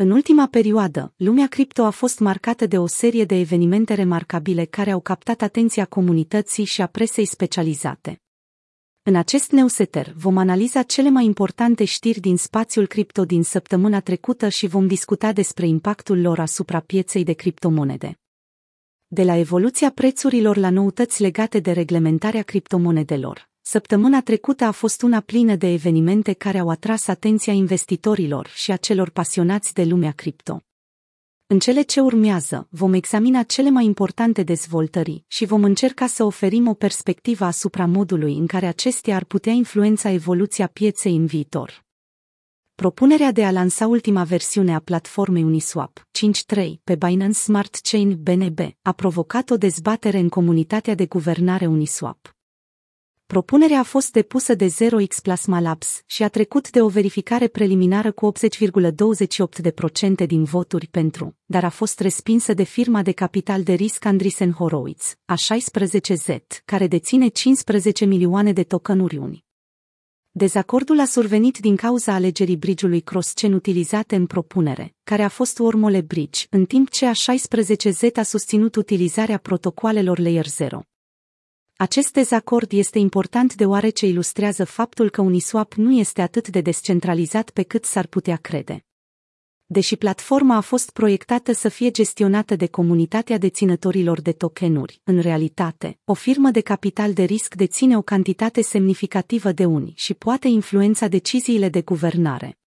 În ultima perioadă, lumea cripto a fost marcată de o serie de evenimente remarcabile care au captat atenția comunității și a presei specializate. În acest newsletter vom analiza cele mai importante știri din spațiul cripto din săptămâna trecută și vom discuta despre impactul lor asupra pieței de criptomonede. De la evoluția prețurilor la noutăți legate de reglementarea criptomonedelor, Săptămâna trecută a fost una plină de evenimente care au atras atenția investitorilor și a celor pasionați de lumea cripto. În cele ce urmează, vom examina cele mai importante dezvoltări și vom încerca să oferim o perspectivă asupra modului în care acestea ar putea influența evoluția pieței în viitor. Propunerea de a lansa ultima versiune a platformei Uniswap 5.3 pe Binance Smart Chain BNB a provocat o dezbatere în comunitatea de guvernare Uniswap. Propunerea a fost depusă de 0x Plasma Labs și a trecut de o verificare preliminară cu 80,28% din voturi pentru, dar a fost respinsă de firma de capital de risc Andreessen Horowitz, A16Z, care deține 15 milioane de tokenuri uni. Dezacordul a survenit din cauza alegerii bridge-ului cross-chain utilizate în propunere, care a fost Wormole Bridge, în timp ce A16Z a susținut utilizarea protocoalelor Layer 0. Acest dezacord este important deoarece ilustrează faptul că Uniswap nu este atât de descentralizat pe cât s-ar putea crede. Deși platforma a fost proiectată să fie gestionată de comunitatea deținătorilor de tokenuri, în realitate, o firmă de capital de risc deține o cantitate semnificativă de uni și poate influența deciziile de guvernare.